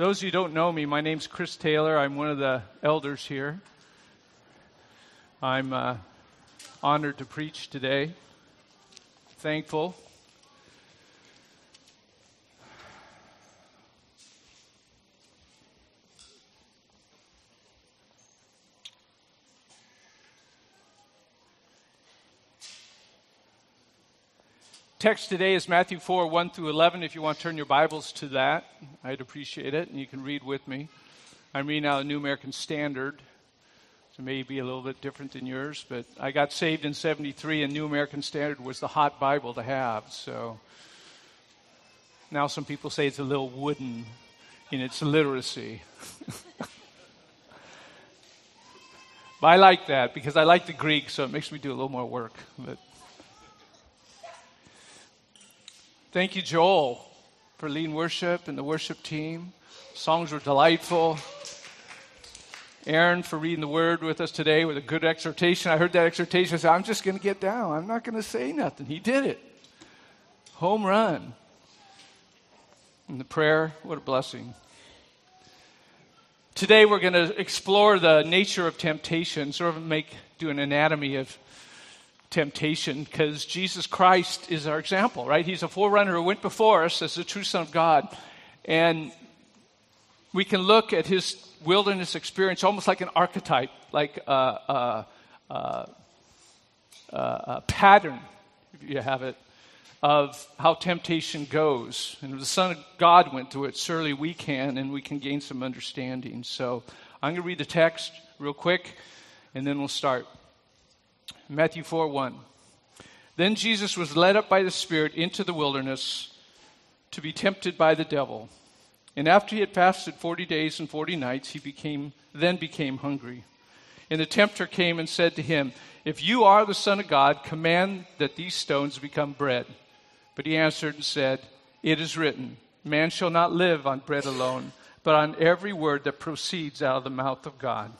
Those of you who don't know me, my name's Chris Taylor. I'm one of the elders here. I'm uh, honored to preach today. Thankful. Text today is Matthew 4, 1 through 11. If you want to turn your Bibles to that, I'd appreciate it, and you can read with me. I'm reading out a New American Standard, so maybe a little bit different than yours, but I got saved in 73, and New American Standard was the hot Bible to have, so now some people say it's a little wooden in its literacy. but I like that because I like the Greek, so it makes me do a little more work. But Thank you, Joel, for leading worship and the worship team. Songs were delightful. Aaron for reading the word with us today with a good exhortation. I heard that exhortation. I said, I'm just going to get down. I'm not going to say nothing. He did it. Home run. And the prayer, what a blessing. Today we're going to explore the nature of temptation, sort of make do an anatomy of temptation because Jesus Christ is our example, right? He's a forerunner who went before us as the true Son of God. And we can look at his wilderness experience almost like an archetype, like a, a, a, a pattern, if you have it, of how temptation goes. And the Son of God went through it, surely we can, and we can gain some understanding. So I'm going to read the text real quick, and then we'll start. Matthew 4 1. Then Jesus was led up by the Spirit into the wilderness to be tempted by the devil. And after he had fasted 40 days and 40 nights, he became, then became hungry. And the tempter came and said to him, If you are the Son of God, command that these stones become bread. But he answered and said, It is written, Man shall not live on bread alone, but on every word that proceeds out of the mouth of God.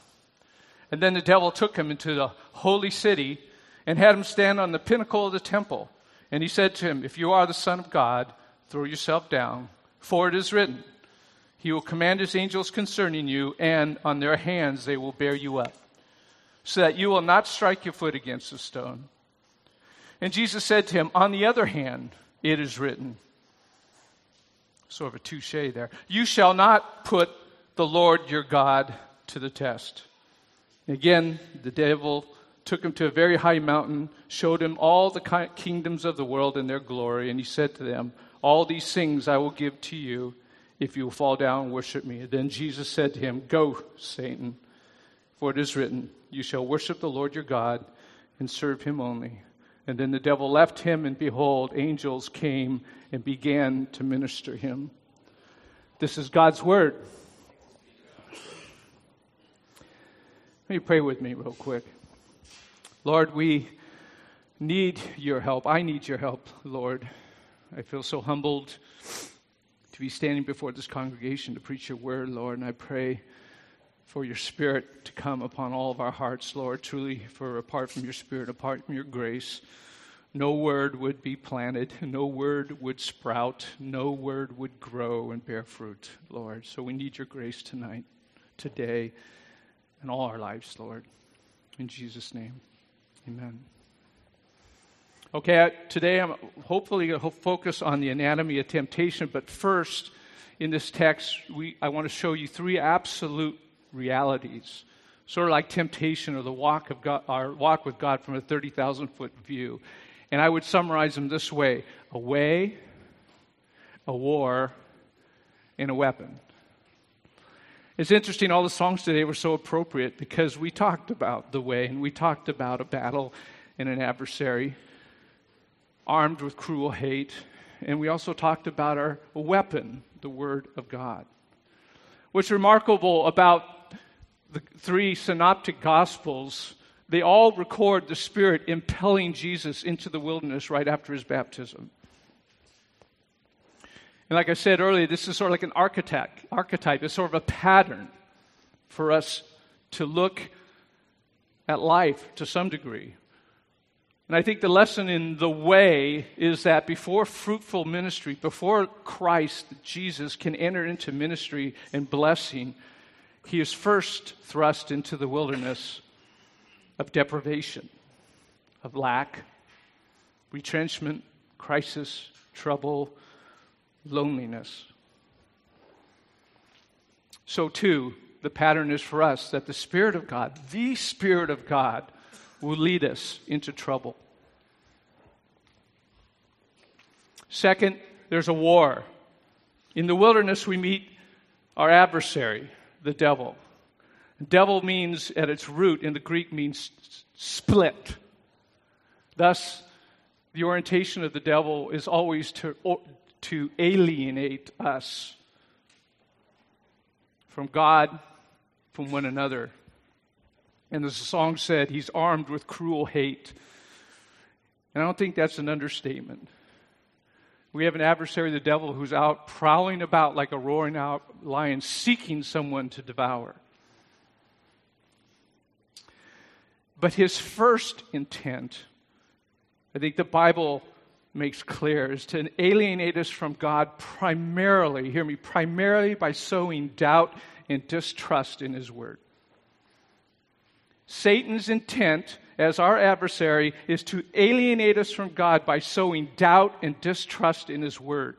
And then the devil took him into the holy city and had him stand on the pinnacle of the temple. And he said to him, If you are the Son of God, throw yourself down, for it is written, He will command His angels concerning you, and on their hands they will bear you up, so that you will not strike your foot against a stone. And Jesus said to him, On the other hand, it is written, sort of a touche there, You shall not put the Lord your God to the test. Again, the devil took him to a very high mountain, showed him all the kingdoms of the world and their glory, and he said to them, All these things I will give to you if you fall down and worship me. Then Jesus said to him, Go, Satan, for it is written, You shall worship the Lord your God and serve him only. And then the devil left him, and behold, angels came and began to minister him. This is God's word. Let me pray with me real quick. Lord, we need your help. I need your help, Lord. I feel so humbled to be standing before this congregation to preach your word, Lord, and I pray for your spirit to come upon all of our hearts, Lord. Truly, for apart from your spirit, apart from your grace, no word would be planted, no word would sprout, no word would grow and bear fruit, Lord. So we need your grace tonight, today in all our lives, Lord. In Jesus' name, amen. Okay, today I'm hopefully going to focus on the anatomy of temptation, but first, in this text, we, I want to show you three absolute realities, sort of like temptation or the walk of God, our walk with God from a 30,000 foot view. And I would summarize them this way a way, a war, and a weapon. It's interesting, all the songs today were so appropriate because we talked about the way and we talked about a battle and an adversary armed with cruel hate. And we also talked about our weapon, the Word of God. What's remarkable about the three synoptic gospels, they all record the Spirit impelling Jesus into the wilderness right after his baptism. And like I said earlier, this is sort of like an archetype. Archetype It's sort of a pattern for us to look at life to some degree. And I think the lesson in the way is that before fruitful ministry, before Christ, Jesus, can enter into ministry and blessing, he is first thrust into the wilderness of deprivation, of lack, retrenchment, crisis, trouble, loneliness. So, too, the pattern is for us that the Spirit of God, the Spirit of God, will lead us into trouble. Second, there's a war. In the wilderness, we meet our adversary, the devil. Devil means, at its root in the Greek, means split. Thus, the orientation of the devil is always to, to alienate us from God, from one another. And as the song said, he's armed with cruel hate. And I don't think that's an understatement. We have an adversary, the devil, who's out prowling about like a roaring out lion, seeking someone to devour. But his first intent, I think the Bible makes clear, is to alienate us from God primarily, hear me, primarily by sowing doubt and distrust in his word. Satan's intent as our adversary is to alienate us from God by sowing doubt and distrust in his word.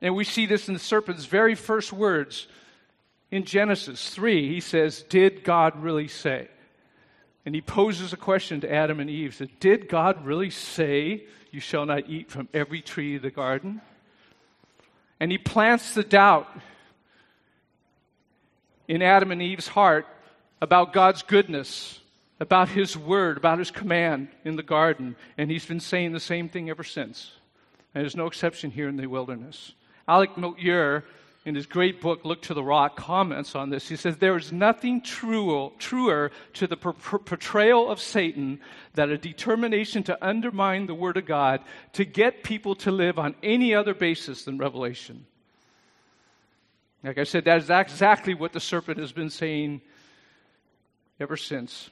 And we see this in the serpent's very first words in Genesis 3. He says, Did God really say? And he poses a question to Adam and Eve. Said, Did God really say, You shall not eat from every tree of the garden? And he plants the doubt in Adam and Eve's heart about God's goodness about his word, about his command in the garden, and he's been saying the same thing ever since. And there's no exception here in the wilderness. Alec Motyer, in his great book, Look to the Rock, comments on this. He says, There is nothing true, truer to the portrayal of Satan than a determination to undermine the Word of God to get people to live on any other basis than revelation. Like I said, that is exactly what the serpent has been saying ever since.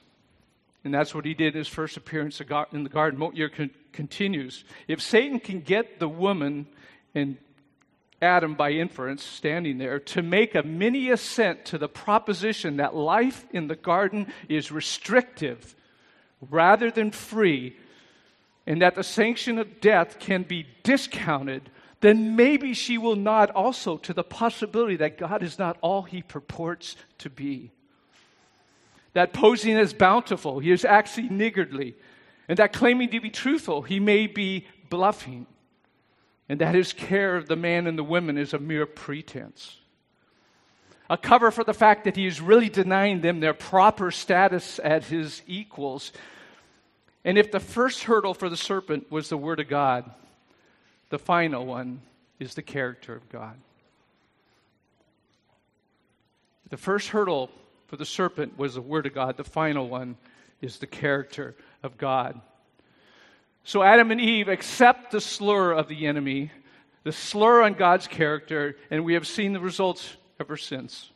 And that's what he did in his first appearance in the garden. Motyer continues If Satan can get the woman and Adam, by inference, standing there, to make a mini assent to the proposition that life in the garden is restrictive rather than free, and that the sanction of death can be discounted, then maybe she will nod also to the possibility that God is not all he purports to be. That posing as bountiful, he is actually niggardly, and that claiming to be truthful, he may be bluffing, and that his care of the man and the women is a mere pretense. A cover for the fact that he is really denying them their proper status as his equals. And if the first hurdle for the serpent was the Word of God, the final one is the character of God. The first hurdle for the serpent was the word of God. The final one is the character of God. So Adam and Eve accept the slur of the enemy, the slur on God's character, and we have seen the results ever since.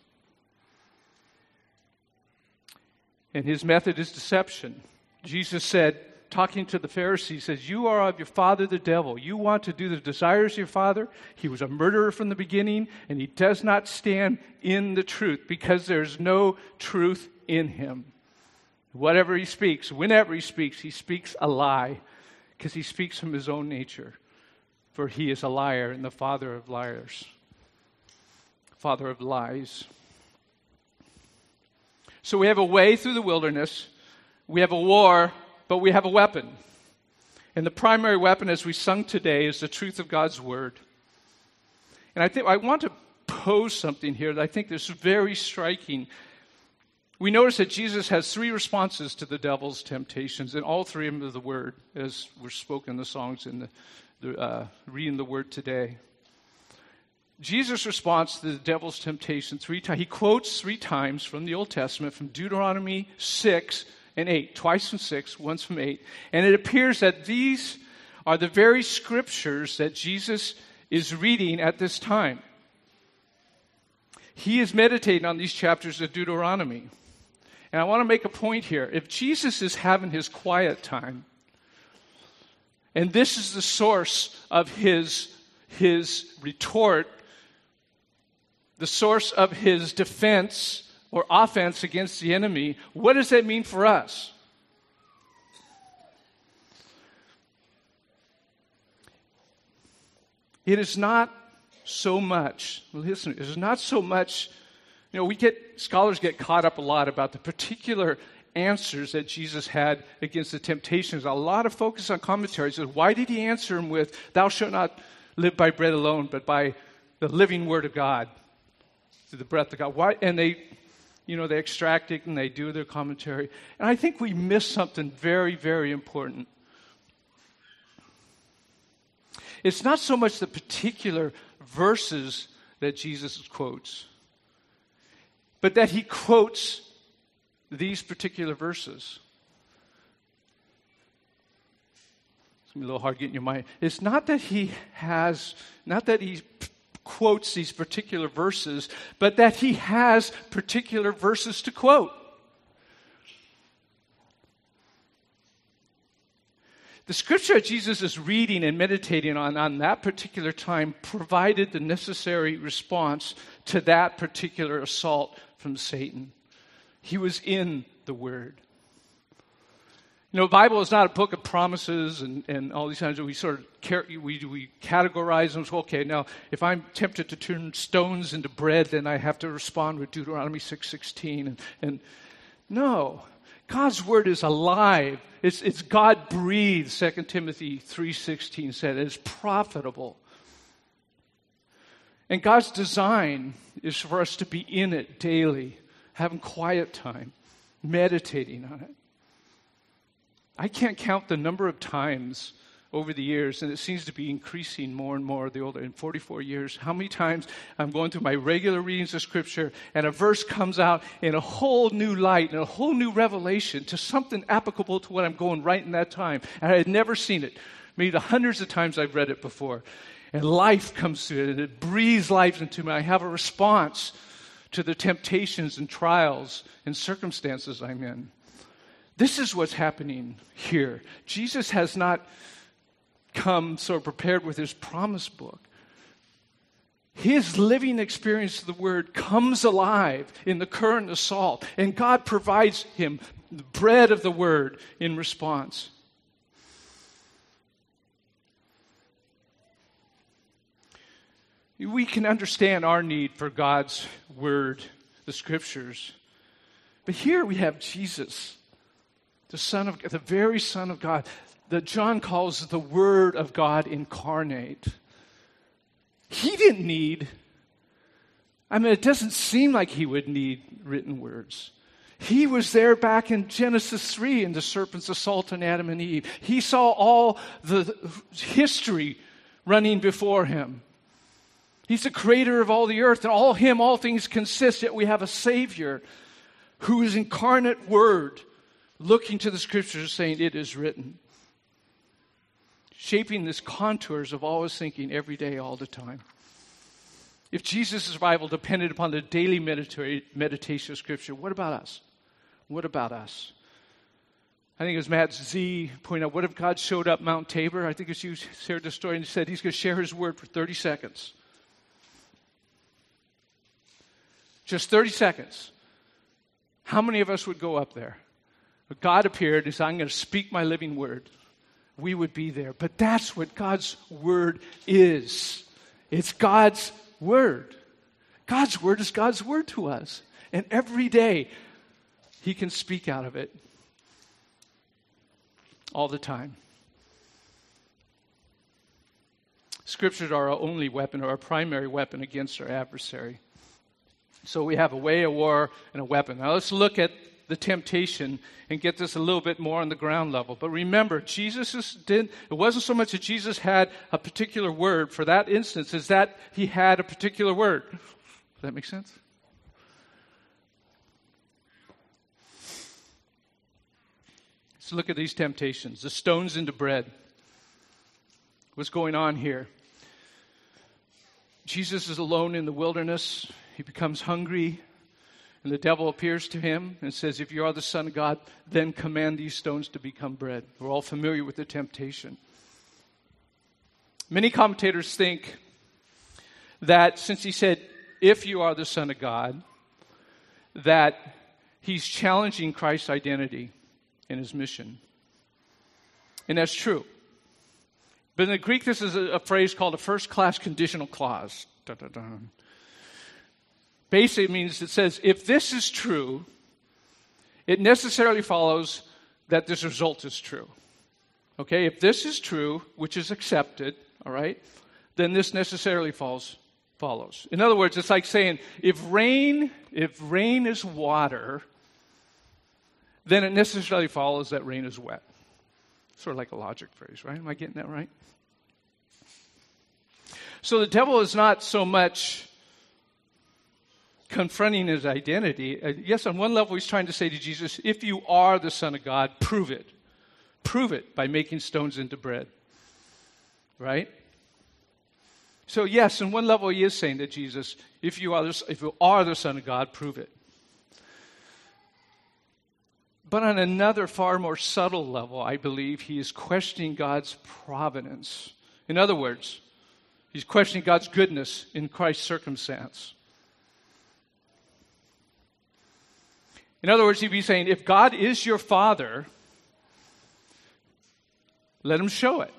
And his method is deception. Jesus said, talking to the Pharisees, says, You are of your father the devil. You want to do the desires of your father. He was a murderer from the beginning, and he does not stand in the truth because there's no truth in him. Whatever he speaks, whenever he speaks, he speaks a lie because he speaks from his own nature. For he is a liar and the father of liars, father of lies. So we have a way through the wilderness. We have a war but we have a weapon. And the primary weapon, as we sung today, is the truth of God's word. And I think I want to pose something here that I think is very striking. We notice that Jesus has three responses to the devil's temptations, and all three of them are the word, as were spoken in the songs in the, the uh, reading the word today. Jesus responds to the devil's temptation three times. He quotes three times from the Old Testament, from Deuteronomy 6 and 8, twice from 6, once from 8. And it appears that these are the very scriptures that Jesus is reading at this time. He is meditating on these chapters of Deuteronomy. And I want to make a point here. If Jesus is having his quiet time, And this is the source of his, his retort, the source of his defense or offense against the enemy. What does that mean for us? It is not so much, listen, it is not so much, you know, we get, scholars get caught up a lot about the particular answers that Jesus had against the temptations. A lot of focus on commentaries is why did he answer him with, Thou shalt not live by bread alone, but by the living word of God, through the breath of God? Why? And they, you know, they extract it and they do their commentary. And I think we miss something very, very important. It's not so much the particular verses that Jesus quotes, but that he quotes these particular verses. It's a little hard getting your mind. It's not that he has, not that he quotes these particular verses, but that he has particular verses to quote. The scripture Jesus is reading and meditating on on that particular time provided the necessary response to that particular assault from Satan. He was in the Word. You know, the Bible is not a book of promises and, and all these times we sort of we, we categorize them. So, okay, now if I'm tempted to turn stones into bread, then I have to respond with Deuteronomy 6.16. And, and no, God's word is alive. It's, it's God breathed, 2 Timothy 3.16 said. It's profitable. And God's design is for us to be in it daily having quiet time, meditating on it. I can't count the number of times over the years, and it seems to be increasing more and more the older in 44 years. How many times I'm going through my regular readings of Scripture, and a verse comes out in a whole new light and a whole new revelation to something applicable to what I'm going right in that time. And I had never seen it. Maybe the hundreds of times I've read it before. And life comes to it, and it breathes life into me. I have a response to the temptations and trials and circumstances I'm in. This is what's happening here. Jesus has not come so prepared with his promise book. His living experience of the word comes alive in the current assault, and God provides him the bread of the word in response. We can understand our need for God's word, the scriptures. But here we have Jesus, the Son of the very Son of God, that John calls the Word of God incarnate. He didn't need, I mean, it doesn't seem like he would need written words. He was there back in Genesis 3 in the serpent's assault on Adam and Eve. He saw all the history running before him. He's the creator of all the earth, and all him, all things consist. Yet we have a Savior who is incarnate Word, looking to the Scriptures, saying, It is written. Shaping these contours of always thinking every day, all the time. If Jesus' survival depended upon the daily meditation of Scripture, what about us? What about us? I think it was Matt Z pointed out, what if God showed up Mount Tabor? I think it's you shared the story and said he's going to share his word for 30 seconds. Just 30 seconds. How many of us would go up there? God appeared and said, I'm going to speak my living word. We would be there. But that's what God's word is it's God's word. God's word is God's word to us. And every day, He can speak out of it all the time. Scriptures are our only weapon or our primary weapon against our adversary. So we have a way, of war, and a weapon. Now let's look at the temptation and get this a little bit more on the ground level. But remember, Jesus did it wasn't so much that Jesus had a particular word for that instance as that he had a particular word. Does that make sense? Let's look at these temptations. The stones into bread. What's going on here? Jesus is alone in the wilderness. He becomes hungry, and the devil appears to him and says, If you are the Son of God, then command these stones to become bread. We're all familiar with the temptation. Many commentators think that since he said, if you are the Son of God, that he's challenging Christ's identity and his mission. And that's true. But in the Greek, this is a, a phrase called a first class conditional clause. Dun, dun, dun. Basically, means it says, if this is true, it necessarily follows that this result is true. Okay, if this is true, which is accepted, all right, then this necessarily falls, follows. In other words, it's like saying if rain, if rain is water, then it necessarily follows that rain is wet. Sort of like a logic phrase, right? Am I getting that right? So the devil is not so much confronting his identity. Uh, yes, on one level, he's trying to say to Jesus, if you are the Son of God, prove it. Prove it by making stones into bread. Right? So, yes, on one level, he is saying to Jesus, if you are the, if you are the Son of God, prove it. But on another, far more subtle level, I believe he is questioning God's providence. In other words, he's questioning God's goodness in Christ's circumstance. In other words, he'd be saying, if God is your father, let him show it.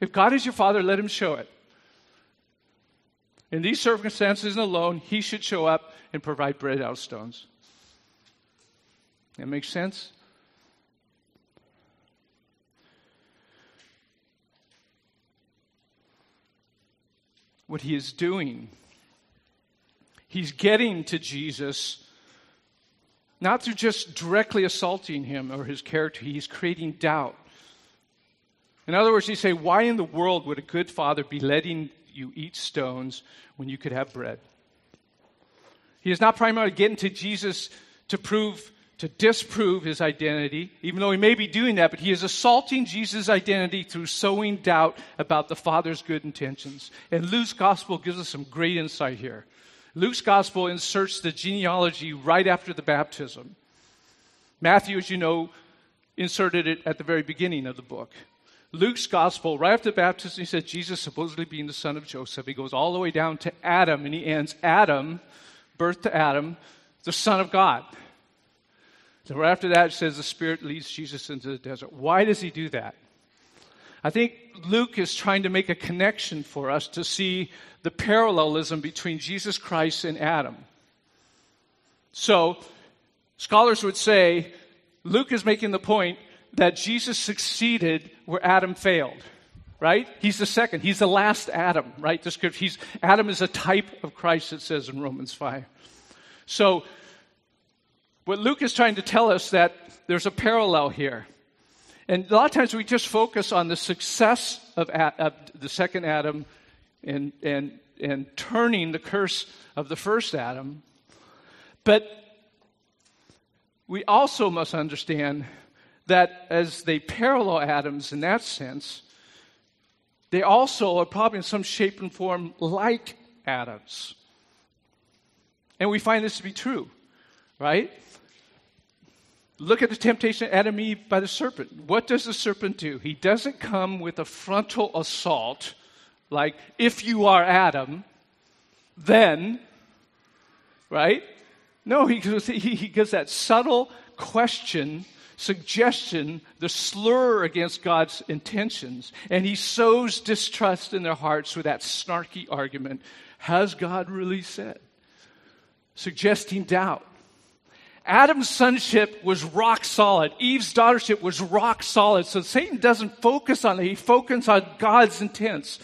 If God is your father, let him show it. In these circumstances alone, he should show up and provide bread out of stones. That makes sense? What he is doing, he's getting to Jesus not through just directly assaulting him or his character, he's creating doubt. In other words, he say, Why in the world would a good father be letting you eat stones when you could have bread? He is not primarily getting to Jesus to prove to disprove his identity, even though he may be doing that, but he is assaulting Jesus' identity through sowing doubt about the Father's good intentions. And Luke's gospel gives us some great insight here. Luke's gospel inserts the genealogy right after the baptism. Matthew, as you know, inserted it at the very beginning of the book. Luke's gospel, right after baptism, he said Jesus supposedly being the son of Joseph. He goes all the way down to Adam, and he ends Adam, birth to Adam, the son of God. So right after that, it says the Spirit leads Jesus into the desert. Why does he do that? I think Luke is trying to make a connection for us to see the parallelism between Jesus Christ and Adam. So, scholars would say Luke is making the point that Jesus succeeded where Adam failed. Right? He's the second. He's the last Adam, right? The script, he's, Adam is a type of Christ, it says in Romans 5. So, what Luke is trying to tell us that there's a parallel here. And a lot of times we just focus on the success of, of the second Adam and, and, and turning the curse of the first Adam. But we also must understand that as they parallel Adams in that sense, they also are probably in some shape and form like Adams. And we find this to be true, right? Look at the temptation of Adam Eve by the serpent. What does the serpent do? He doesn't come with a frontal assault like, if you are Adam, then, right? No, he gives, he, he gives that subtle question, suggestion, the slur against God's intentions, and he sows distrust in their hearts with that snarky argument Has God really said? Suggesting doubt. Adam's sonship was rock solid. Eve's daughtership was rock solid. So Satan doesn't focus on it, he focuses on God's intents.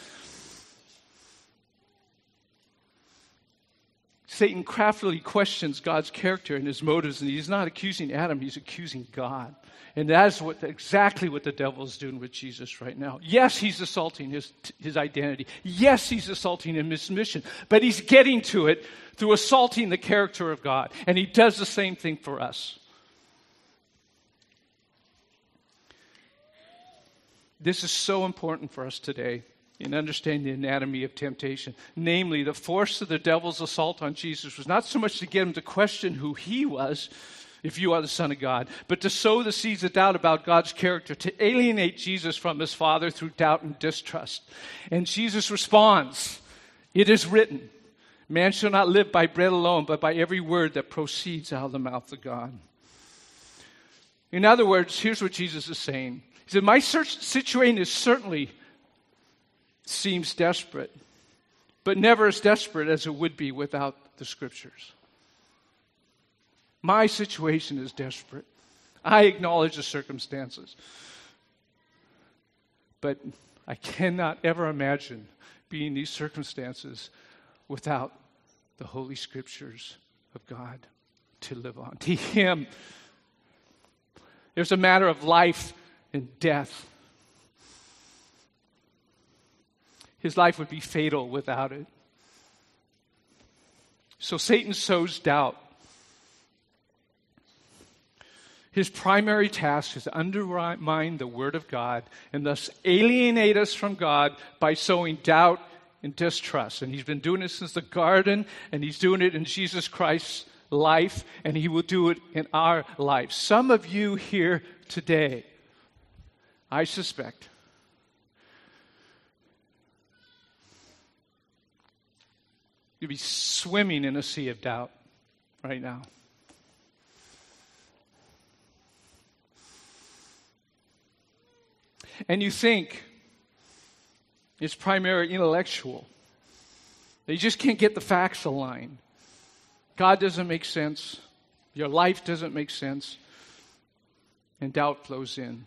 Satan craftily questions God's character and his motives, and he's not accusing Adam, he's accusing God. And that is what, exactly what the devil is doing with Jesus right now. Yes, he's assaulting his, his identity. Yes, he's assaulting his mission. But he's getting to it through assaulting the character of God. And he does the same thing for us. This is so important for us today in understanding the anatomy of temptation. Namely, the force of the devil's assault on Jesus was not so much to get him to question who he was, if you are the Son of God, but to sow the seeds of doubt about God's character, to alienate Jesus from his Father through doubt and distrust. And Jesus responds, It is written, Man shall not live by bread alone, but by every word that proceeds out of the mouth of God. In other words, here's what Jesus is saying. He said, My situation is certainly seems desperate, but never as desperate as it would be without the scriptures. My situation is desperate. I acknowledge the circumstances. But I cannot ever imagine being in these circumstances without the Holy Scriptures of God to live on. To Him, there's a matter of life and death. His life would be fatal without it. So Satan sows doubt his primary task is to undermine the Word of God and thus alienate us from God by sowing doubt and distrust. And he's been doing it since the garden, and he's doing it in Jesus Christ's life, and he will do it in our life. Some of you here today, I suspect, you'll be swimming in a sea of doubt right now. and you think it's primarily intellectual. They just can't get the facts aligned. God doesn't make sense. Your life doesn't make sense. And doubt flows in.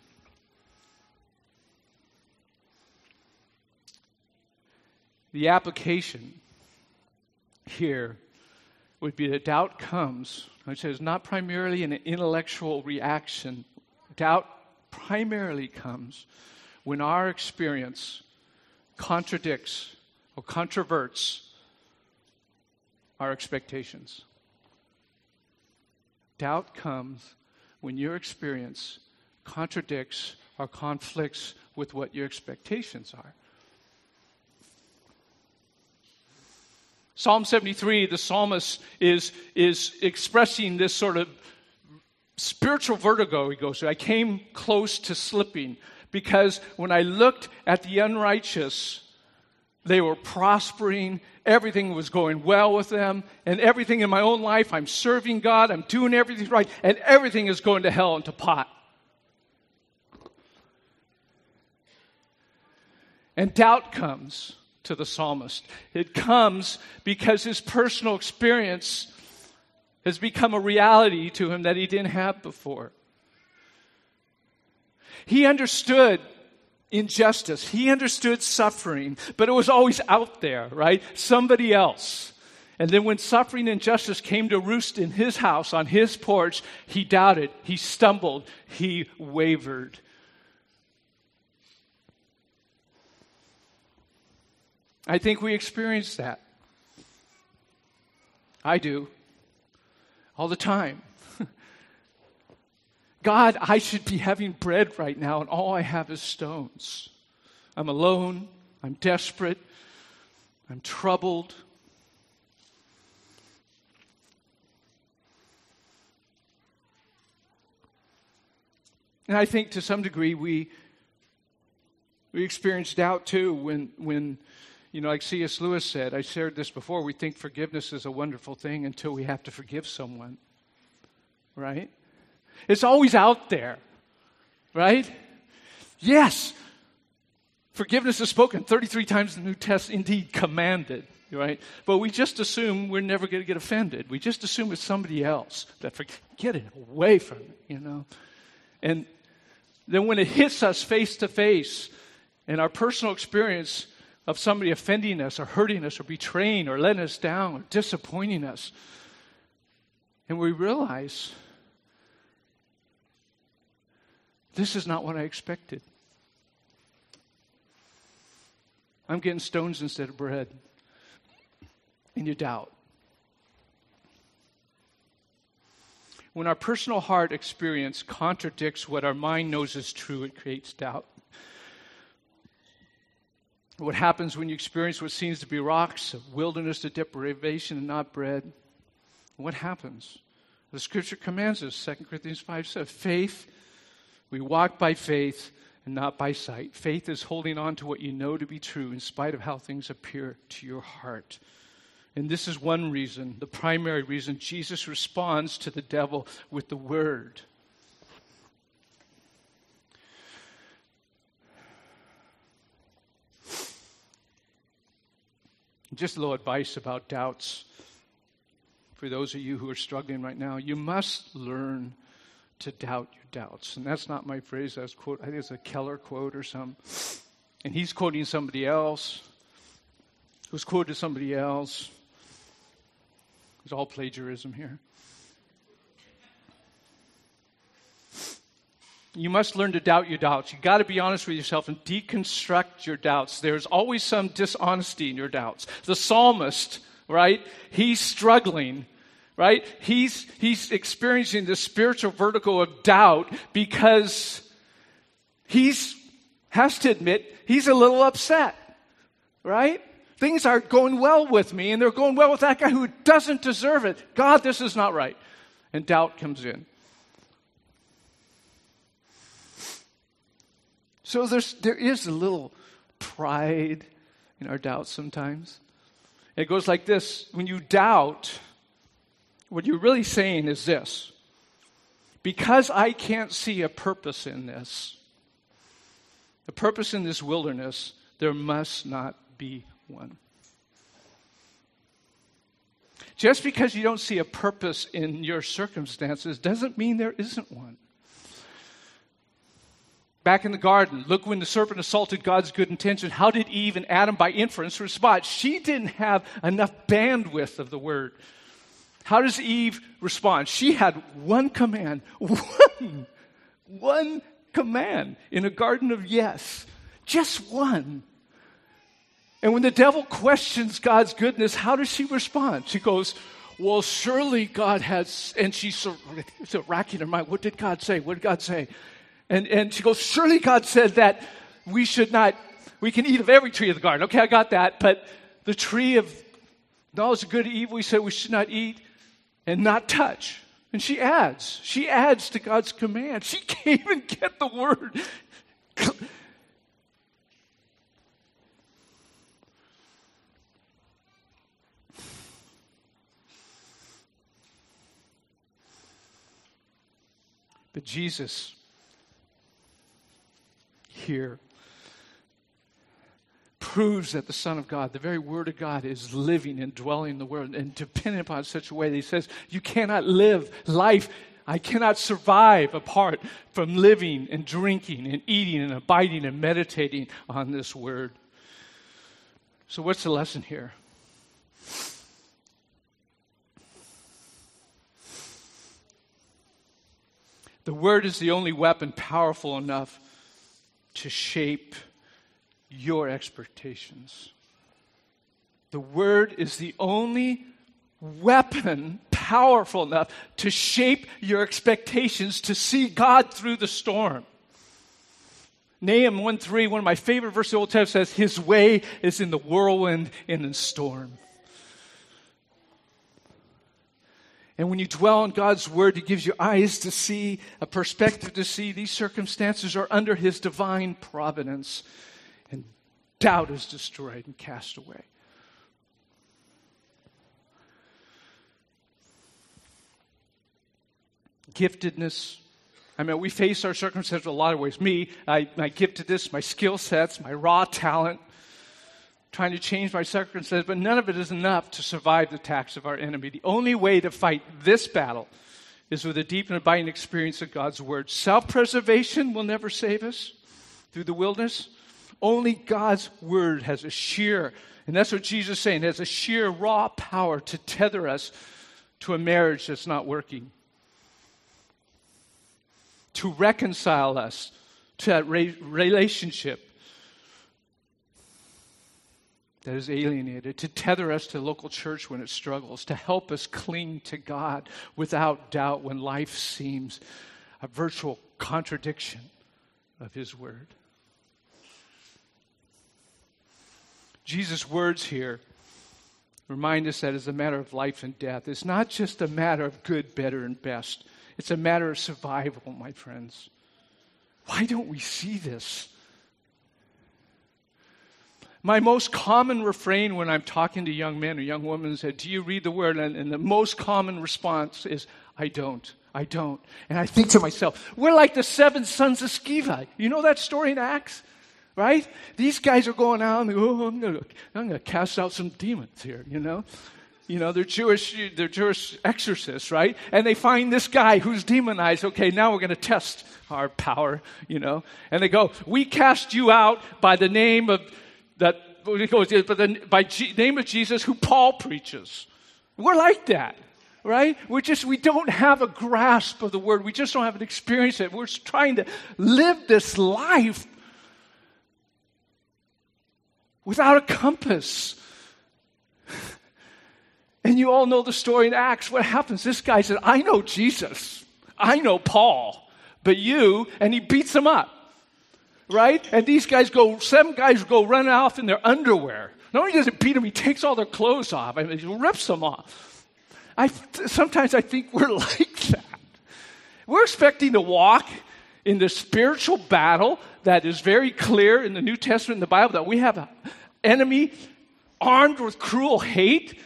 The application here would be that doubt comes, I says, not primarily an intellectual reaction. Doubt primarily comes when our experience contradicts or controverts our expectations. Doubt comes when your experience contradicts or conflicts with what your expectations are. Psalm 73, the psalmist is, is expressing this sort of spiritual vertigo, he goes I came close to slipping because when I looked at the unrighteous, they were prospering, everything was going well with them, and everything in my own life, I'm serving God, I'm doing everything right, and everything is going to hell and to pot. And doubt comes to the psalmist. It comes because his personal experience has become a reality to him that he didn't have before. He understood injustice, he understood suffering, but it was always out there, right? Somebody else. And then when suffering and justice came to roost in his house, on his porch, he doubted, he stumbled, he wavered. I think we experience that. I do all the time. God, I should be having bread right now, and all I have is stones. I'm alone. I'm desperate. I'm troubled. And I think to some degree we, we experience doubt too when, when you know, like C.S. Lewis said, I shared this before, we think forgiveness is a wonderful thing until we have to forgive someone. Right? It's always out there. Right? Yes. Forgiveness is spoken 33 times in the New Testament, indeed commanded, right? But we just assume we're never going to get offended. We just assume it's somebody else that for, get it away from it, you know? And then when it hits us face to face in our personal experience, of somebody offending us or hurting us or betraying or letting us down or disappointing us. And we realize this is not what I expected. I'm getting stones instead of bread. And you doubt. When our personal heart experience contradicts what our mind knows is true, it creates doubt. What happens when you experience what seems to be rocks, wilderness of deprivation and not bread? What happens? The scripture commands us, 2 Corinthians 5 says, faith, we walk by faith and not by sight. Faith is holding on to what you know to be true in spite of how things appear to your heart. And this is one reason, the primary reason, Jesus responds to the devil with the word. Just a little advice about doubts for those of you who are struggling right now. You must learn to doubt your doubts. And that's not my phrase. That's quote. I think it's a Keller quote or something. And he's quoting somebody else who's quoted somebody else. It's all plagiarism here. You must learn to doubt your doubts. You've got to be honest with yourself and deconstruct your doubts. There's always some dishonesty in your doubts. The psalmist, right? He's struggling, right? He's, he's experiencing the spiritual vertigo of doubt because he's, has to admit, he's a little upset, right? Things aren't going well with me, and they're going well with that guy who doesn't deserve it. God, this is not right. And doubt comes in. So there's, there is a little pride in our doubts sometimes. It goes like this when you doubt, what you're really saying is this because I can't see a purpose in this, a purpose in this wilderness, there must not be one. Just because you don't see a purpose in your circumstances doesn't mean there isn't one. Back in the garden, look when the serpent assaulted God's good intention. How did Eve and Adam, by inference, respond? She didn't have enough bandwidth of the word. How does Eve respond? She had one command, one, one command in a garden of yes, just one. And when the devil questions God's goodness, how does she respond? She goes, Well, surely God has, and she's racking her mind. What did God say? What did God say? And, and she goes, Surely God said that we should not, we can eat of every tree of the garden. Okay, I got that. But the tree of knowledge of good and evil, we said we should not eat and not touch. And she adds, she adds to God's command. She can't even get the word. But Jesus here proves that the Son of God, the very Word of God, is living and dwelling in the world and dependent upon such a way that He says, You cannot live life. I cannot survive apart from living and drinking and eating and abiding and meditating on this Word. So, what's the lesson here? The Word is the only weapon powerful enough to shape your expectations. The Word is the only weapon powerful enough to shape your expectations to see God through the storm. Nahum 1 3, one of my favorite verses of the Old Testament says, His way is in the whirlwind and in the storm. And when you dwell on God's word, it gives you eyes to see, a perspective to see. These circumstances are under His divine providence, and doubt is destroyed and cast away. Giftedness. I mean, we face our circumstances a lot of ways. Me, I, my giftedness, my skill sets, my raw talent, trying to change my circumstances, but none of it is enough to survive the attacks of our enemy. The only way to fight this battle is with a deep and abiding experience of God's word. Self preservation will never save us through the wilderness. Only God's word has a sheer, and that's what Jesus is saying, has a sheer raw power to tether us to a marriage that's not working, to reconcile us to that relationship that is alienated, to tether us to local church when it struggles, to help us cling to God without doubt when life seems a virtual contradiction of His Word. Jesus' words here remind us that it's a matter of life and death. It's not just a matter of good, better, and best. It's a matter of survival, my friends. Why don't we see this? My most common refrain when I'm talking to young men or young women is, Do you read the word? And, and the most common response is, I don't. I don't. And I think to myself, we're like the seven sons of Sceva. You know that story in Acts? Right? These guys are going out and they go, oh, I'm going I'm to cast out some demons here, you know? You know, they're Jewish, they're Jewish exorcists, right? And they find this guy who's demonized. Okay, now we're going to test our power, you know? And they go, We cast you out by the name of that, goes, by G, name of Jesus who Paul preaches. We're like that right? We're just, we don't have a grasp of the word. We just don't have an experience of it. We're trying to live this life without a compass. And you all know the story in Acts. What happens? This guy said, I know Jesus. I know Paul. But you, and he beats him up. Right? And these guys go, some guys go running off in their underwear. Not only does he beat them, he takes all their clothes off. I mean, he rips them off. I, sometimes I think we're like that. We're expecting to walk in the spiritual battle that is very clear in the New Testament in the Bible that we have an enemy armed with cruel hate.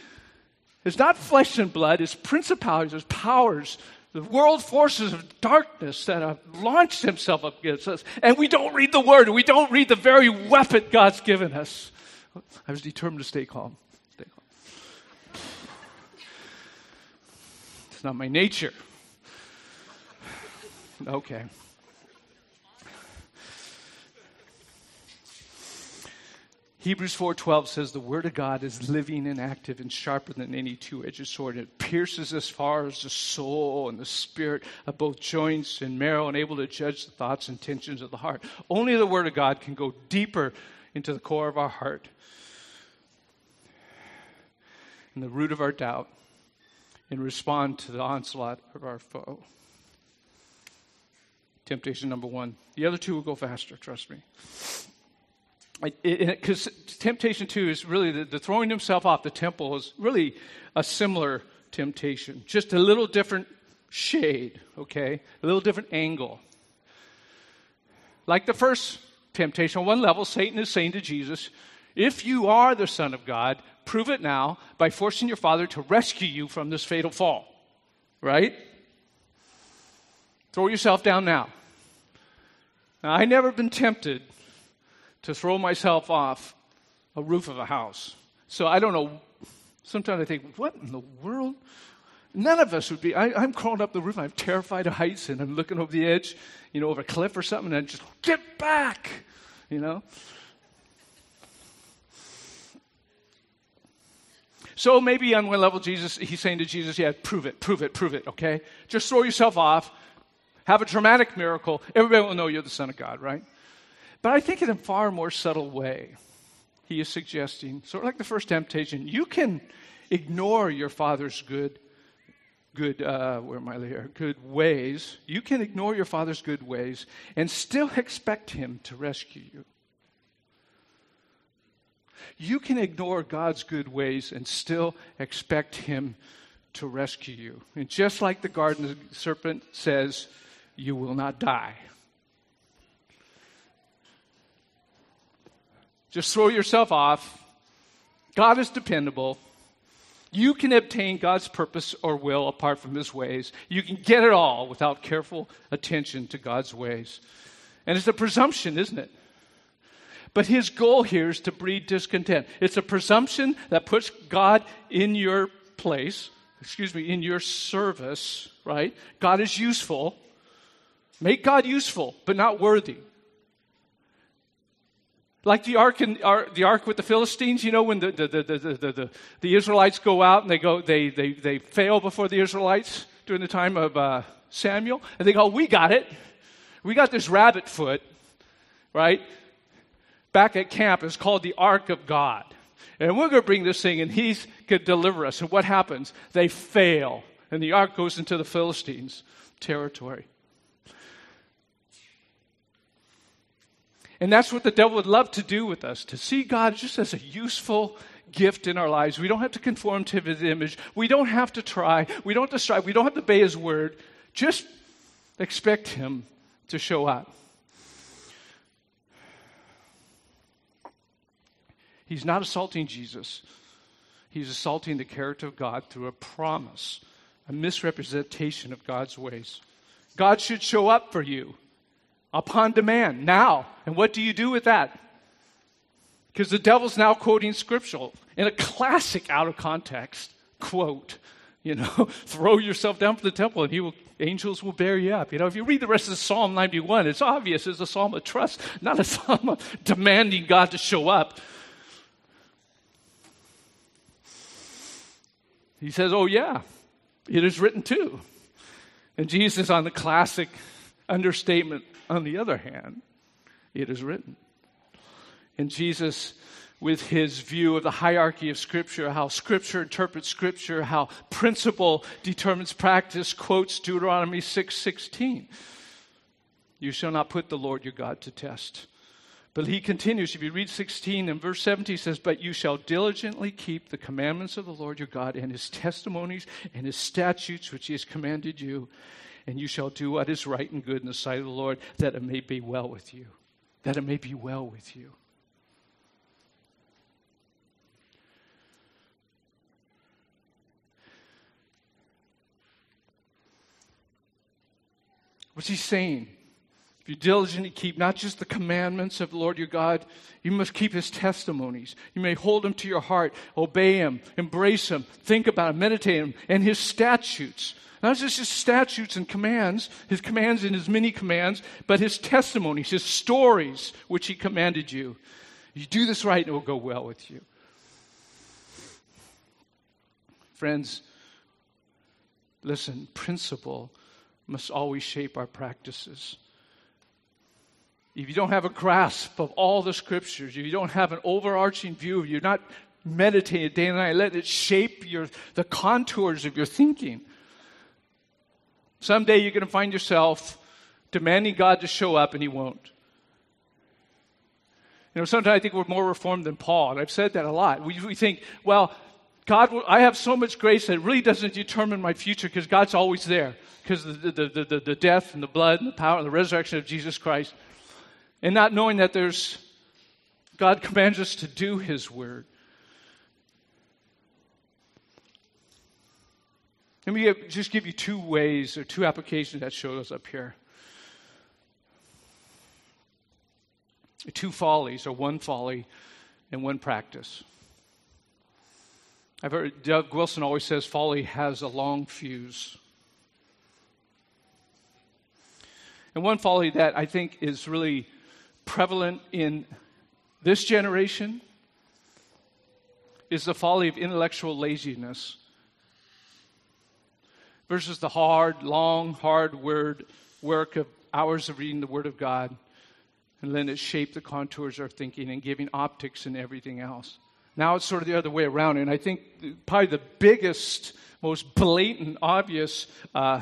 It's not flesh and blood, it's principalities, it's powers, the world forces of darkness that have launched themselves against us. And we don't read the word, we don't read the very weapon God's given us. I was determined to stay calm. stay calm. It's not my nature. Okay. Hebrews 4:12 says the word of God is living and active and sharper than any two-edged sword. It pierces as far as the soul and the spirit of both joints and marrow and able to judge the thoughts and intentions of the heart. Only the word of God can go deeper into the core of our heart and the root of our doubt and respond to the onslaught of our foe. Temptation number one. The other two will go faster, trust me. Because temptation two is really the, the throwing himself off the temple is really a similar temptation, just a little different shade, okay? A little different angle. Like the first temptation, on one level, Satan is saying to Jesus, If you are the Son of God, Prove it now by forcing your father to rescue you from this fatal fall. Right? Throw yourself down now. now I never been tempted to throw myself off a roof of a house. So I don't know. Sometimes I think, what in the world? None of us would be. I, am crawling up the roof. I'm terrified of heights, and I'm looking over the edge, you know, over a cliff or something, and I just get back, you know. So maybe on one level, Jesus, he's saying to Jesus, yeah, prove it, prove it, prove it, okay? Just throw yourself off, have a dramatic miracle. Everybody will know you're the Son of God, right? But I think in a far more subtle way, he is suggesting, sort of like the first temptation, you can ignore your father's good, good, uh, where am I here? Good ways. You can ignore your father's good ways and still expect him to rescue you. You can ignore God's good ways and still expect Him to rescue you. And just like the garden serpent says, you will not die. Just throw yourself off. God is dependable. You can obtain God's purpose or will apart from His ways. You can get it all without careful attention to God's ways. And it's a presumption, isn't it? But his goal here is to breed discontent. It's a presumption that puts God in your place, excuse me, in your service, right? God is useful. Make God useful, but not worthy. Like the ark, in, the ark with the Philistines, you know, when the, the, the, the, the, the Israelites go out and they, go, they, they, they fail before the Israelites during the time of uh, Samuel, and they go, We got it. We got this rabbit foot, right? back at camp is called the Ark of God. And we're going to bring this thing, and he's to deliver us. And what happens? They fail, and the ark goes into the Philistines' territory. And that's what the devil would love to do with us to see God just as a useful gift in our lives. We don't have to conform to his image. We don't have to try. We don't have to strive. We don't have to obey his word. Just expect him to show up. He's not assaulting Jesus. He's assaulting the character of God through a promise, a misrepresentation of God's ways. God should show up for you upon demand now. And what do you do with that? Because the devil's now quoting scriptural in a classic out of context quote. You know, throw yourself down for the temple and he will, angels will bear you up. You know, if you read the rest of Psalm 91, it's obvious it's a psalm of trust, not a psalm of demanding God to show up. He says, Oh, yeah, it is written too. And Jesus, on the classic understatement, on the other hand, it is written. And Jesus, with his view of the hierarchy of Scripture, how Scripture interprets Scripture, how principle determines practice, quotes Deuteronomy 6 16. You shall not put the Lord your God to test. But he continues, if you read 16 and verse 17, he says, But you shall diligently keep the commandments of the Lord your God and his testimonies and his statutes which he has commanded you, and you shall do what is right and good in the sight of the Lord, that it may be well with you. That it may be well with you. What's he saying? If you diligently keep not just the commandments of the Lord your God, you must keep his testimonies. You may hold them to your heart, obey him, embrace him, think about him, meditate him, and his statutes. Not just his statutes and commands, his commands and his many commands, but his testimonies, his stories, which he commanded you. You do this right, and it will go well with you. Friends, listen, principle must always shape our practices if you don't have a grasp of all the scriptures, if you don't have an overarching view, you're not meditating day and night, let it shape your, the contours of your thinking. Someday you're going to find yourself demanding God to show up and he won't. You know, sometimes I think we're more reformed than Paul, and I've said that a lot. We, we think, well, God, I have so much grace that it really doesn't determine my future because God's always there because the, the, the, the, death and the blood and the power and the resurrection of Jesus Christ and not knowing that there's God commands us to do His word. Let me just give you two ways or two applications that show us up here. Two follies, or one folly and one practice. I've heard Doug Wilson always says folly has a long fuse. And one folly that I think is really prevalent in this generation is the folly of intellectual laziness versus the hard, long, hard word work of hours of reading the Word of God and letting it shape the contours of our thinking and giving optics and everything else. Now it's sort of the other way around, and I think probably the biggest, most blatant, obvious uh,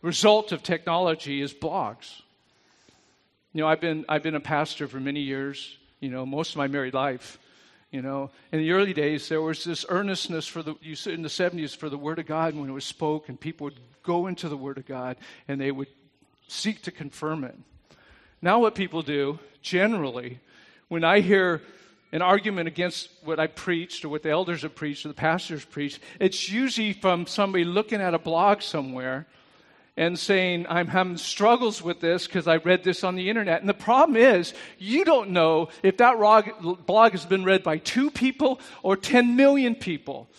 result of technology is blogs. You know, I've been, I've been a pastor for many years, you know, most of my married life. You know, in the early days, there was this earnestness for the, you said in the 70s, for the Word of God when it was spoke, and people would go into the Word of God and they would seek to confirm it. Now, what people do, generally, when I hear an argument against what I preached or what the elders have preached or the pastors preached, it's usually from somebody looking at a blog somewhere and saying, I'm having struggles with this because I read this on the internet. And the problem is, you don't know if that blog has been read by two people or 10 million people.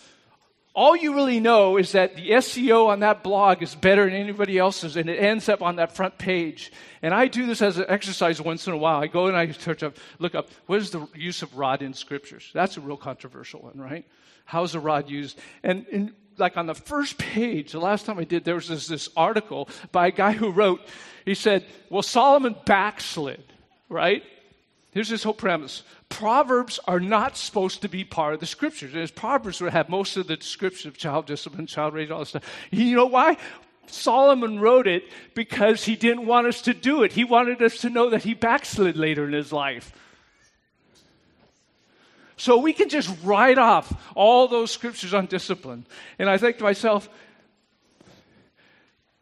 All you really know is that the SEO on that blog is better than anybody else's, and it ends up on that front page. And I do this as an exercise once in a while. I go and I search up, look up, what is the use of rod in scriptures? That's a real controversial one, right? How's a rod used? And, and like on the first page, the last time I did, there was this, this article by a guy who wrote, he said, Well, Solomon backslid, right? Here's his whole premise Proverbs are not supposed to be part of the scriptures. As Proverbs would have most of the description of child discipline, child raising, all this stuff. You know why? Solomon wrote it because he didn't want us to do it. He wanted us to know that he backslid later in his life. So we can just write off all those scriptures on discipline. And I think to myself,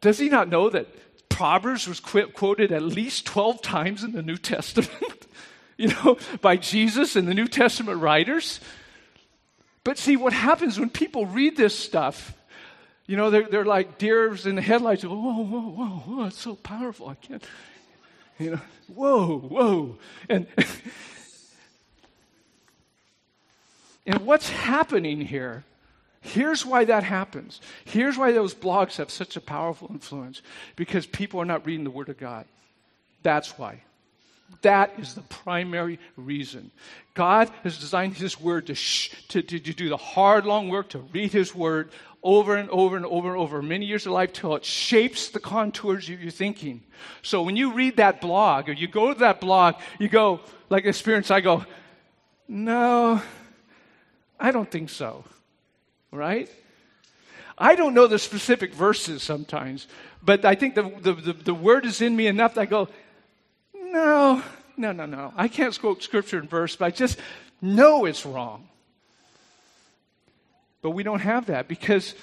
does he not know that Proverbs was qu- quoted at least 12 times in the New Testament? you know, by Jesus and the New Testament writers? But see, what happens when people read this stuff, you know, they're, they're like deers in the headlights. Whoa, whoa, whoa, whoa, whoa, it's so powerful. I can't, you know, whoa, whoa. And, and what's happening here? Here's why that happens. Here's why those blogs have such a powerful influence because people are not reading the Word of God. That's why. That is the primary reason. God has designed His Word to, to, to, to, do the hard, long work, to read His Word over and over and over and over many years of life till it shapes the contours of your thinking. So when you read that blog or you go to that blog, you go, like experience, I go, no, I don't think so. Right? I don't know the specific verses sometimes, but I think the, the, the, the word is in me enough that I go, no, no, no, no. I can't quote scripture and verse, but I just know it's wrong. But we don't have that because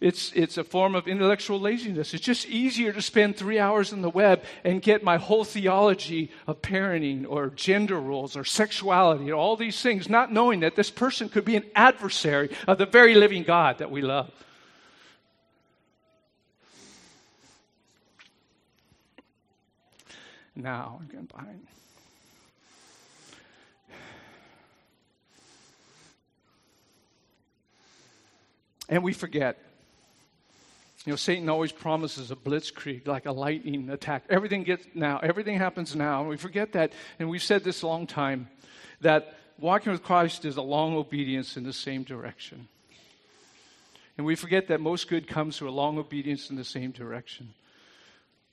it's, it's a form of intellectual laziness. It's just easier to spend three hours on the web and get my whole theology of parenting or gender roles or sexuality or all these things, not knowing that this person could be an adversary of the very living God that we love. Now I'm getting behind. And we forget. You know, Satan always promises a blitzkrieg, like a lightning attack. Everything gets now, everything happens now. And we forget that, and we've said this a long time, that walking with Christ is a long obedience in the same direction. And we forget that most good comes through a long obedience in the same direction.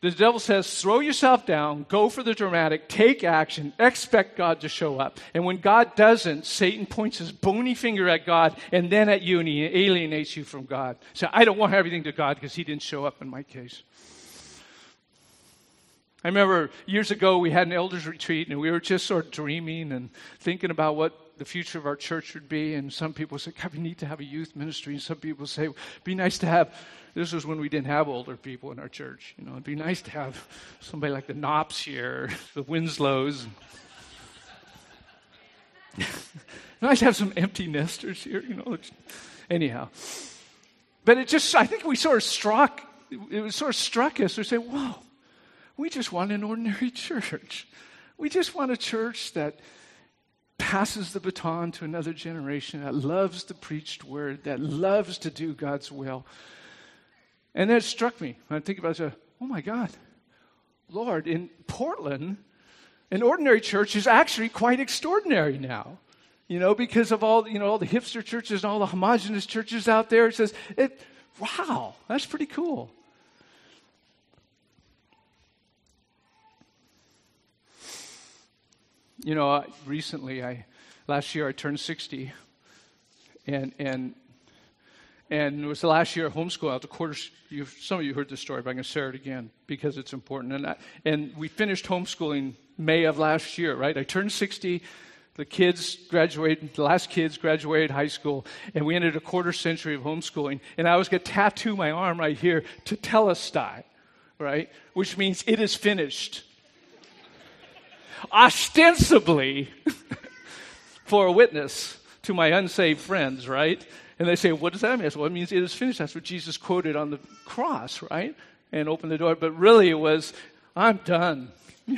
The devil says, throw yourself down, go for the dramatic, take action, expect God to show up. And when God doesn't, Satan points his bony finger at God and then at you and he alienates you from God. So I don't want everything to God because he didn't show up in my case. I remember years ago we had an elders retreat and we were just sort of dreaming and thinking about what the future of our church would be. And some people said, God, we need to have a youth ministry. And some people say, it'd be nice to have this was when we didn't have older people in our church. You know, it'd be nice to have somebody like the Knops here, the Winslows. nice to have some empty nesters here, you know. Anyhow. But it just, I think we sort of struck, it sort of struck us. We say, whoa, we just want an ordinary church. We just want a church that passes the baton to another generation, that loves the preached word, that loves to do God's will. And then it struck me when I think about it, oh my God, Lord, in Portland, an ordinary church is actually quite extraordinary now. You know, because of all, you know, all the hipster churches and all the homogenous churches out there. It says, it, wow, that's pretty cool. You know, uh, recently, I last year I turned 60, and and and it was the last year of homeschool out the quarter. some of you heard this story, but I'm going to share it again because it's important. And, I, and we finished homeschooling May of last year, right? I turned 60. The kids graduated, the last kids graduated high school, and we ended a quarter century of homeschooling. And I was going to tattoo my arm right here Tetelestai, right? Which means it is finished. Ostensibly for a witness to my unsaved friends, right? And they say, What does that mean? Well, it means it is finished. That's what Jesus quoted on the cross, right? And opened the door. But really, it was, I'm done.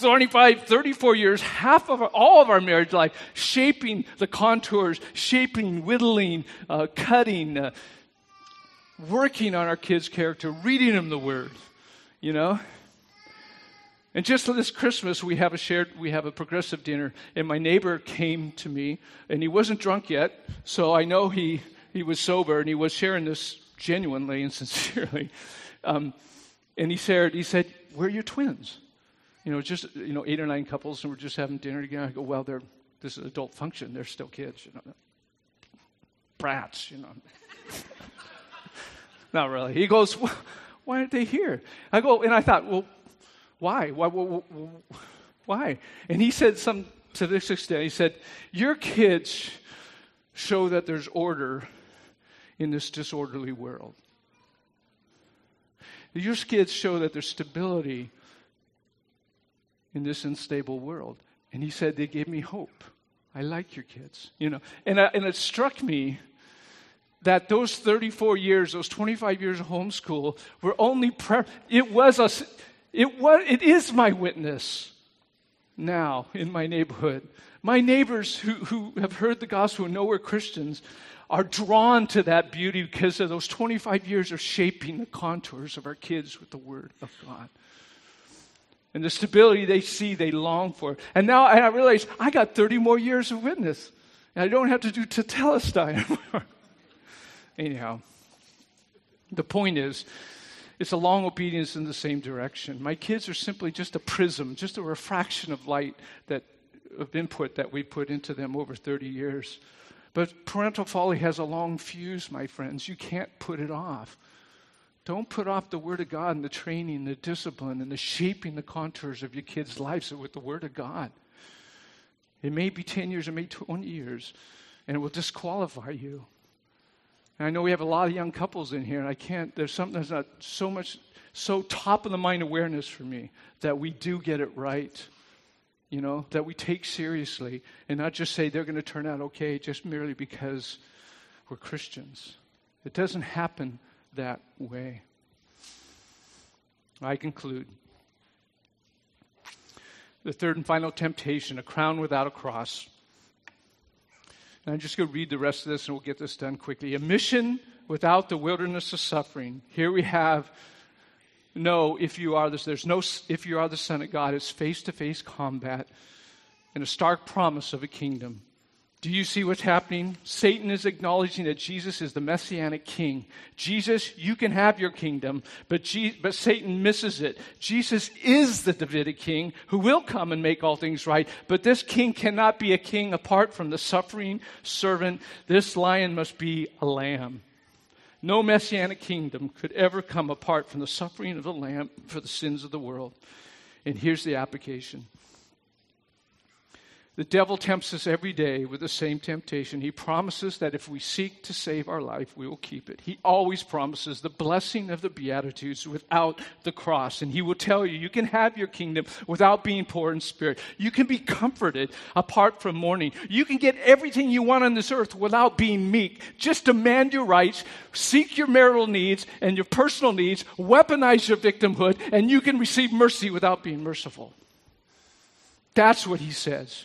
25, 34 years, half of our, all of our marriage life, shaping the contours, shaping, whittling, uh, cutting, uh, working on our kids' character, reading them the Word, you know? And just this Christmas, we have a shared, we have a progressive dinner, and my neighbor came to me, and he wasn't drunk yet, so I know he, he was sober, and he was sharing this genuinely and sincerely. Um, and he said, he said, "Where are your twins?" You know, just you know, eight or nine couples, and we're just having dinner together. I go, "Well, they're this is an adult function. They're still kids, you know, brats, you know." Not really. He goes, "Why aren't they here?" I go, and I thought, well why? Why? Why? And he said some to this extent. He said, Your kids show that there's order in this disorderly world. Your kids show that there's stability in this unstable world. And he said, They gave me hope. I like your kids, you know. And, uh, and it struck me that those 34 years, those 25 years of homeschool were only prayer. It was a, it was, it is my witness now in my neighborhood. My neighbors who, who have heard the gospel and know we're Christians are drawn to that beauty because of those 25 years of shaping the contours of our kids with the Word of God. And the stability they see, they long for. And now I realize I got 30 more years of witness. And I don't have to do Tetelestai anymore. Anyhow, the point is, it's a long obedience in the same direction. My kids are simply just a prism, just a refraction of light that of input that we put into them over 30 years. But parental folly has a long fuse, my friends. You can't put it off. Don't put off the Word of God and the training, the discipline, and the shaping the contours of your kids' lives with the Word of God. It may be 10 years, it may be 20 years, and it will disqualify you. And I know we have a lot of young couples in here, and I can't, there's something that's not so much, so top of the mind awareness for me that we do get it right. You know, that we take seriously and not just say they're going to turn out okay just merely because we're Christians. It doesn't happen that way. I conclude. The third and final temptation, a crown without a cross. And I'm just going to read the rest of this and we'll get this done quickly. A mission without the wilderness of suffering. Here we have no, if you are this, there's no, if you are the Son of God, it's face to face combat and a stark promise of a kingdom. Do you see what's happening? Satan is acknowledging that Jesus is the messianic king. Jesus, you can have your kingdom, but, Je- but Satan misses it. Jesus is the Davidic king who will come and make all things right, but this king cannot be a king apart from the suffering servant. This lion must be a lamb. No messianic kingdom could ever come apart from the suffering of the lamb for the sins of the world. And here's the application the devil tempts us every day with the same temptation. He promises that if we seek to save our life, we will keep it. He always promises the blessing of the Beatitudes without the cross. And he will tell you, you can have your kingdom without being poor in spirit. You can be comforted apart from mourning. You can get everything you want on this earth without being meek. Just demand your rights, seek your marital needs and your personal needs, weaponize your victimhood, and you can receive mercy without being merciful. That's what he says.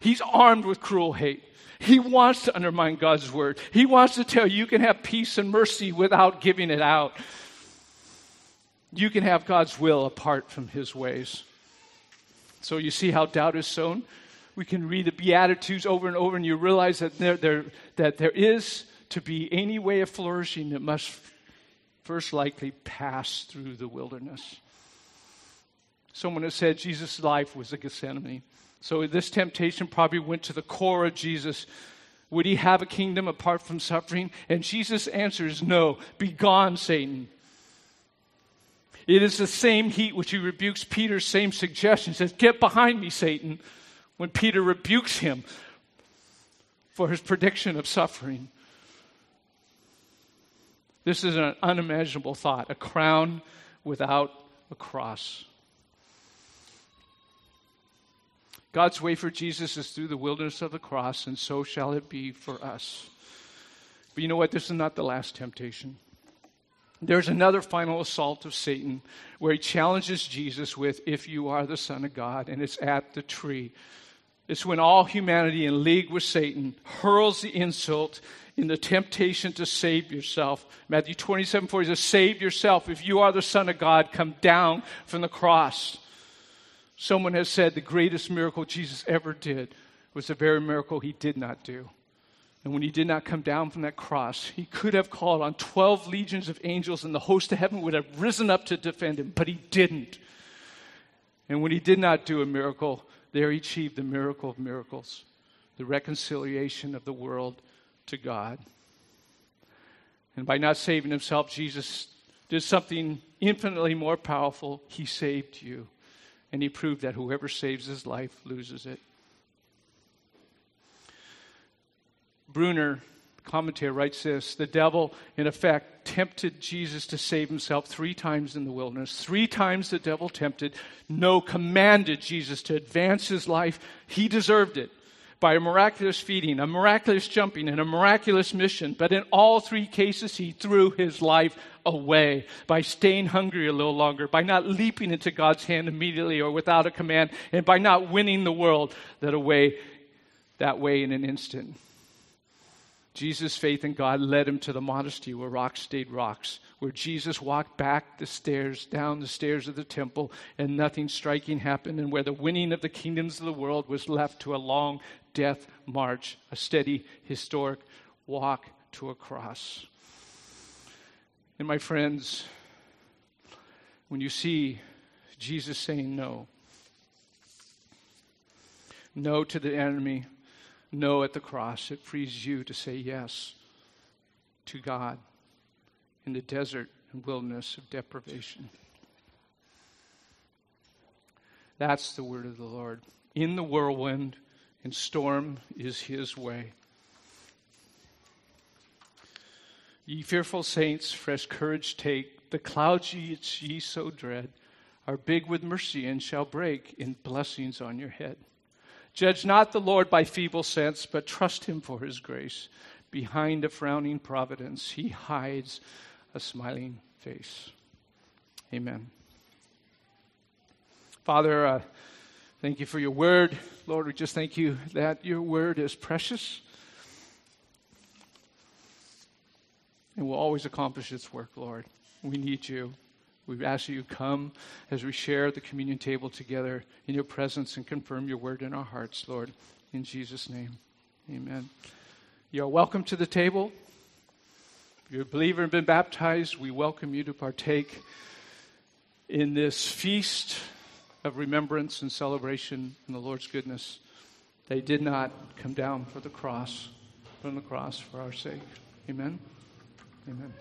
He's armed with cruel hate. He wants to undermine God's word. He wants to tell you you can have peace and mercy without giving it out. You can have God's will apart from his ways. So you see how doubt is sown? We can read the Beatitudes over and over, and you realize that there, there, that there is to be any way of flourishing that must first likely pass through the wilderness. Someone has said Jesus' life was a Gethsemane. So this temptation probably went to the core of Jesus. Would he have a kingdom apart from suffering? And Jesus answers, No. Be gone, Satan. It is the same heat which he rebukes Peter's same suggestion. He says, Get behind me, Satan, when Peter rebukes him for his prediction of suffering. This is an unimaginable thought a crown without a cross. God's way for Jesus is through the wilderness of the cross, and so shall it be for us. But you know what? This is not the last temptation. There's another final assault of Satan where he challenges Jesus with, If you are the Son of God, and it's at the tree. It's when all humanity in league with Satan hurls the insult in the temptation to save yourself. Matthew 27 4 says, Save yourself. If you are the Son of God, come down from the cross. Someone has said the greatest miracle Jesus ever did was the very miracle he did not do. And when he did not come down from that cross, he could have called on 12 legions of angels, and the host of heaven would have risen up to defend him, but he didn't. And when he did not do a miracle, there he achieved the miracle of miracles the reconciliation of the world to God. And by not saving himself, Jesus did something infinitely more powerful. He saved you. And he proved that whoever saves his life loses it. Bruner, commentator, writes this The devil, in effect, tempted Jesus to save himself three times in the wilderness. Three times the devil tempted, no, commanded Jesus to advance his life. He deserved it by a miraculous feeding, a miraculous jumping, and a miraculous mission. But in all three cases, he threw his life away by staying hungry a little longer, by not leaping into God's hand immediately or without a command, and by not winning the world that away that way in an instant. Jesus' faith in God led him to the modesty where rocks stayed rocks, where Jesus walked back the stairs, down the stairs of the temple, and nothing striking happened, and where the winning of the kingdoms of the world was left to a long death march, a steady, historic walk to a cross. And my friends, when you see Jesus saying no, no to the enemy, no at the cross. It frees you to say yes to God in the desert and wilderness of deprivation. That's the word of the Lord. In the whirlwind and storm is his way. Ye fearful saints, fresh courage take. The clouds ye, ye so dread are big with mercy and shall break in blessings on your head. Judge not the Lord by feeble sense, but trust him for his grace. Behind a frowning providence, he hides a smiling face. Amen. Father, uh, thank you for your word. Lord, we just thank you that your word is precious and will always accomplish its work, Lord. We need you. We ask that you come as we share the communion table together in your presence and confirm your word in our hearts, Lord. In Jesus' name, amen. You're welcome to the table. If you're a believer and been baptized, we welcome you to partake in this feast of remembrance and celebration in the Lord's goodness. They did not come down for the cross, from the cross for our sake. Amen. Amen.